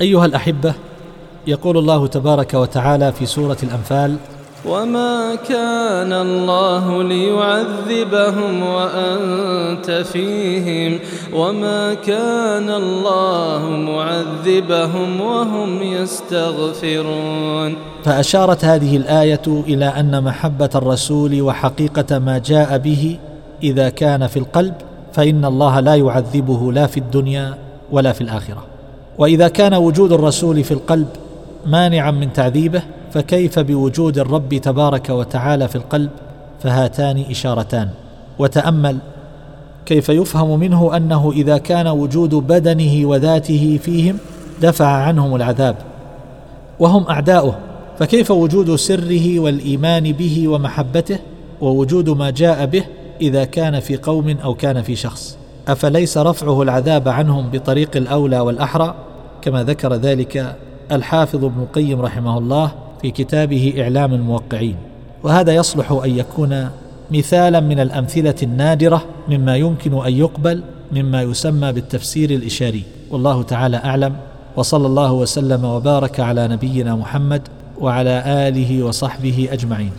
أيها الأحبة يقول الله تبارك وتعالى في سورة الأنفال وما كان الله ليعذبهم وانت فيهم وما كان الله معذبهم وهم يستغفرون. فأشارت هذه الآية إلى أن محبة الرسول وحقيقة ما جاء به إذا كان في القلب فإن الله لا يعذبه لا في الدنيا ولا في الآخرة. وإذا كان وجود الرسول في القلب مانعا من تعذيبه فكيف بوجود الرب تبارك وتعالى في القلب؟ فهاتان إشارتان. وتأمل كيف يفهم منه أنه إذا كان وجود بدنه وذاته فيهم دفع عنهم العذاب. وهم أعداؤه فكيف وجود سره والإيمان به ومحبته ووجود ما جاء به إذا كان في قوم أو كان في شخص؟ أفليس رفعه العذاب عنهم بطريق الأولى والأحرى؟ كما ذكر ذلك الحافظ ابن القيم رحمه الله في كتابه إعلام الموقعين. وهذا يصلح أن يكون مثالا من الأمثلة النادرة مما يمكن أن يقبل مما يسمى بالتفسير الإشاري. والله تعالى أعلم. وصلى الله وسلم وبارك على نبينا محمد وعلى آله وصحبه أجمعين.